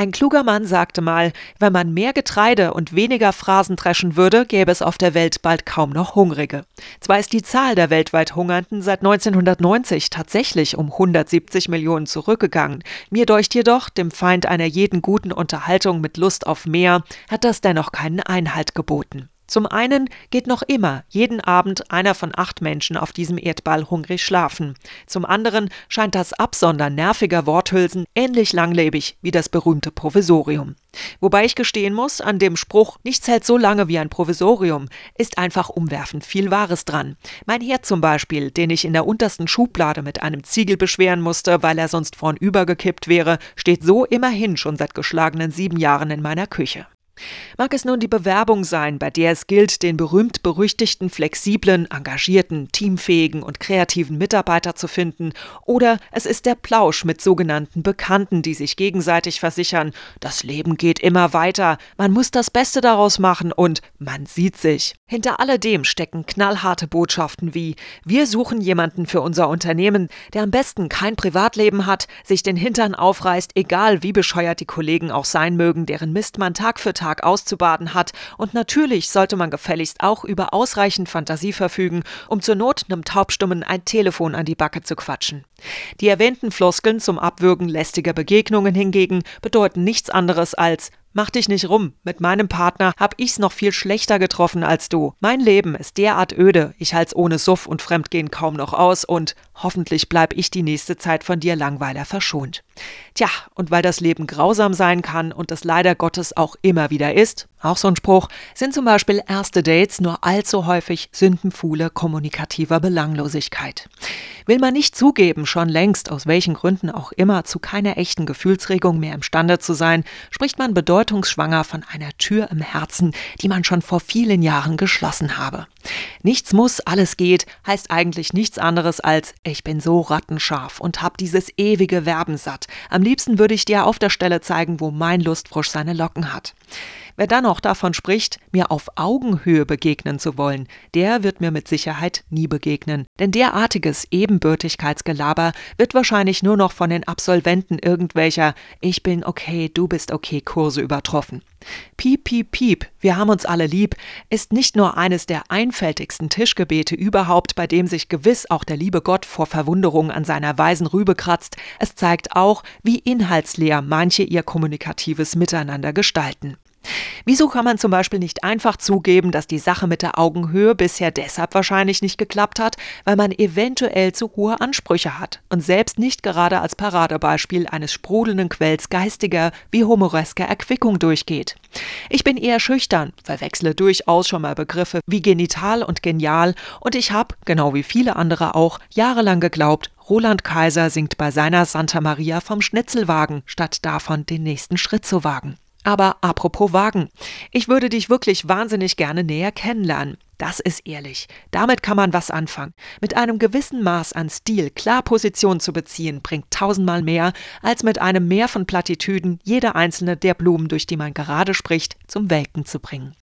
Ein kluger Mann sagte mal, wenn man mehr Getreide und weniger Phrasen dreschen würde, gäbe es auf der Welt bald kaum noch Hungrige. Zwar ist die Zahl der weltweit Hungernden seit 1990 tatsächlich um 170 Millionen zurückgegangen. Mir deucht jedoch, dem Feind einer jeden guten Unterhaltung mit Lust auf mehr, hat das dennoch keinen Einhalt geboten. Zum einen geht noch immer jeden Abend einer von acht Menschen auf diesem Erdball hungrig schlafen. Zum anderen scheint das Absondern nerviger Worthülsen ähnlich langlebig wie das berühmte Provisorium. Wobei ich gestehen muss, an dem Spruch, nichts hält so lange wie ein Provisorium, ist einfach umwerfend viel Wahres dran. Mein Herd zum Beispiel, den ich in der untersten Schublade mit einem Ziegel beschweren musste, weil er sonst vornüber gekippt wäre, steht so immerhin schon seit geschlagenen sieben Jahren in meiner Küche. Mag es nun die Bewerbung sein, bei der es gilt, den berühmt-berüchtigten, flexiblen, engagierten, teamfähigen und kreativen Mitarbeiter zu finden, oder es ist der Plausch mit sogenannten Bekannten, die sich gegenseitig versichern, das Leben geht immer weiter, man muss das Beste daraus machen und man sieht sich. Hinter alledem stecken knallharte Botschaften wie wir suchen jemanden für unser Unternehmen, der am besten kein Privatleben hat, sich den Hintern aufreißt, egal wie bescheuert die Kollegen auch sein mögen, deren Mist man Tag für Tag Tag auszubaden hat. Und natürlich sollte man gefälligst auch über ausreichend Fantasie verfügen, um zur Not einem Taubstummen ein Telefon an die Backe zu quatschen. Die erwähnten Floskeln zum Abwürgen lästiger Begegnungen hingegen bedeuten nichts anderes als Mach dich nicht rum. Mit meinem Partner hab ich's noch viel schlechter getroffen als du. Mein Leben ist derart öde. Ich halt's ohne Suff und Fremdgehen kaum noch aus und hoffentlich bleib ich die nächste Zeit von dir Langweiler verschont. Tja, und weil das Leben grausam sein kann und es leider Gottes auch immer wieder ist, auch so ein Spruch, sind zum Beispiel erste Dates nur allzu häufig Sündenfuhle kommunikativer Belanglosigkeit. Will man nicht zugeben, schon längst, aus welchen Gründen auch immer, zu keiner echten Gefühlsregung mehr imstande zu sein, spricht man bedeutungsschwanger von einer Tür im Herzen, die man schon vor vielen Jahren geschlossen habe. Nichts muss, alles geht, heißt eigentlich nichts anderes als ich bin so rattenscharf und hab dieses ewige Werben satt. Am liebsten würde ich dir auf der Stelle zeigen, wo mein Lustfrosch seine Locken hat. Wer dann noch davon spricht, mir auf Augenhöhe begegnen zu wollen, der wird mir mit Sicherheit nie begegnen. Denn derartiges Ebenbürtigkeitsgelaber wird wahrscheinlich nur noch von den Absolventen irgendwelcher Ich bin okay, du bist okay Kurse übertroffen. Piep, piep, piep, wir haben uns alle lieb, ist nicht nur eines der einfältigsten Tischgebete überhaupt, bei dem sich gewiss auch der liebe Gott vor Verwunderung an seiner weisen Rübe kratzt, es zeigt auch, wie inhaltsleer manche ihr kommunikatives Miteinander gestalten. Wieso kann man zum Beispiel nicht einfach zugeben, dass die Sache mit der Augenhöhe bisher deshalb wahrscheinlich nicht geklappt hat, weil man eventuell zu hohe Ansprüche hat und selbst nicht gerade als Paradebeispiel eines sprudelnden Quells geistiger wie humoresker Erquickung durchgeht? Ich bin eher schüchtern, verwechsle durchaus schon mal Begriffe wie genital und genial und ich habe, genau wie viele andere auch, jahrelang geglaubt, Roland Kaiser singt bei seiner Santa Maria vom Schnitzelwagen, statt davon den nächsten Schritt zu wagen. Aber apropos Wagen, ich würde dich wirklich wahnsinnig gerne näher kennenlernen. Das ist ehrlich. Damit kann man was anfangen. Mit einem gewissen Maß an Stil klar Position zu beziehen, bringt tausendmal mehr, als mit einem Meer von Plattitüden jede einzelne der Blumen, durch die man gerade spricht, zum Welken zu bringen.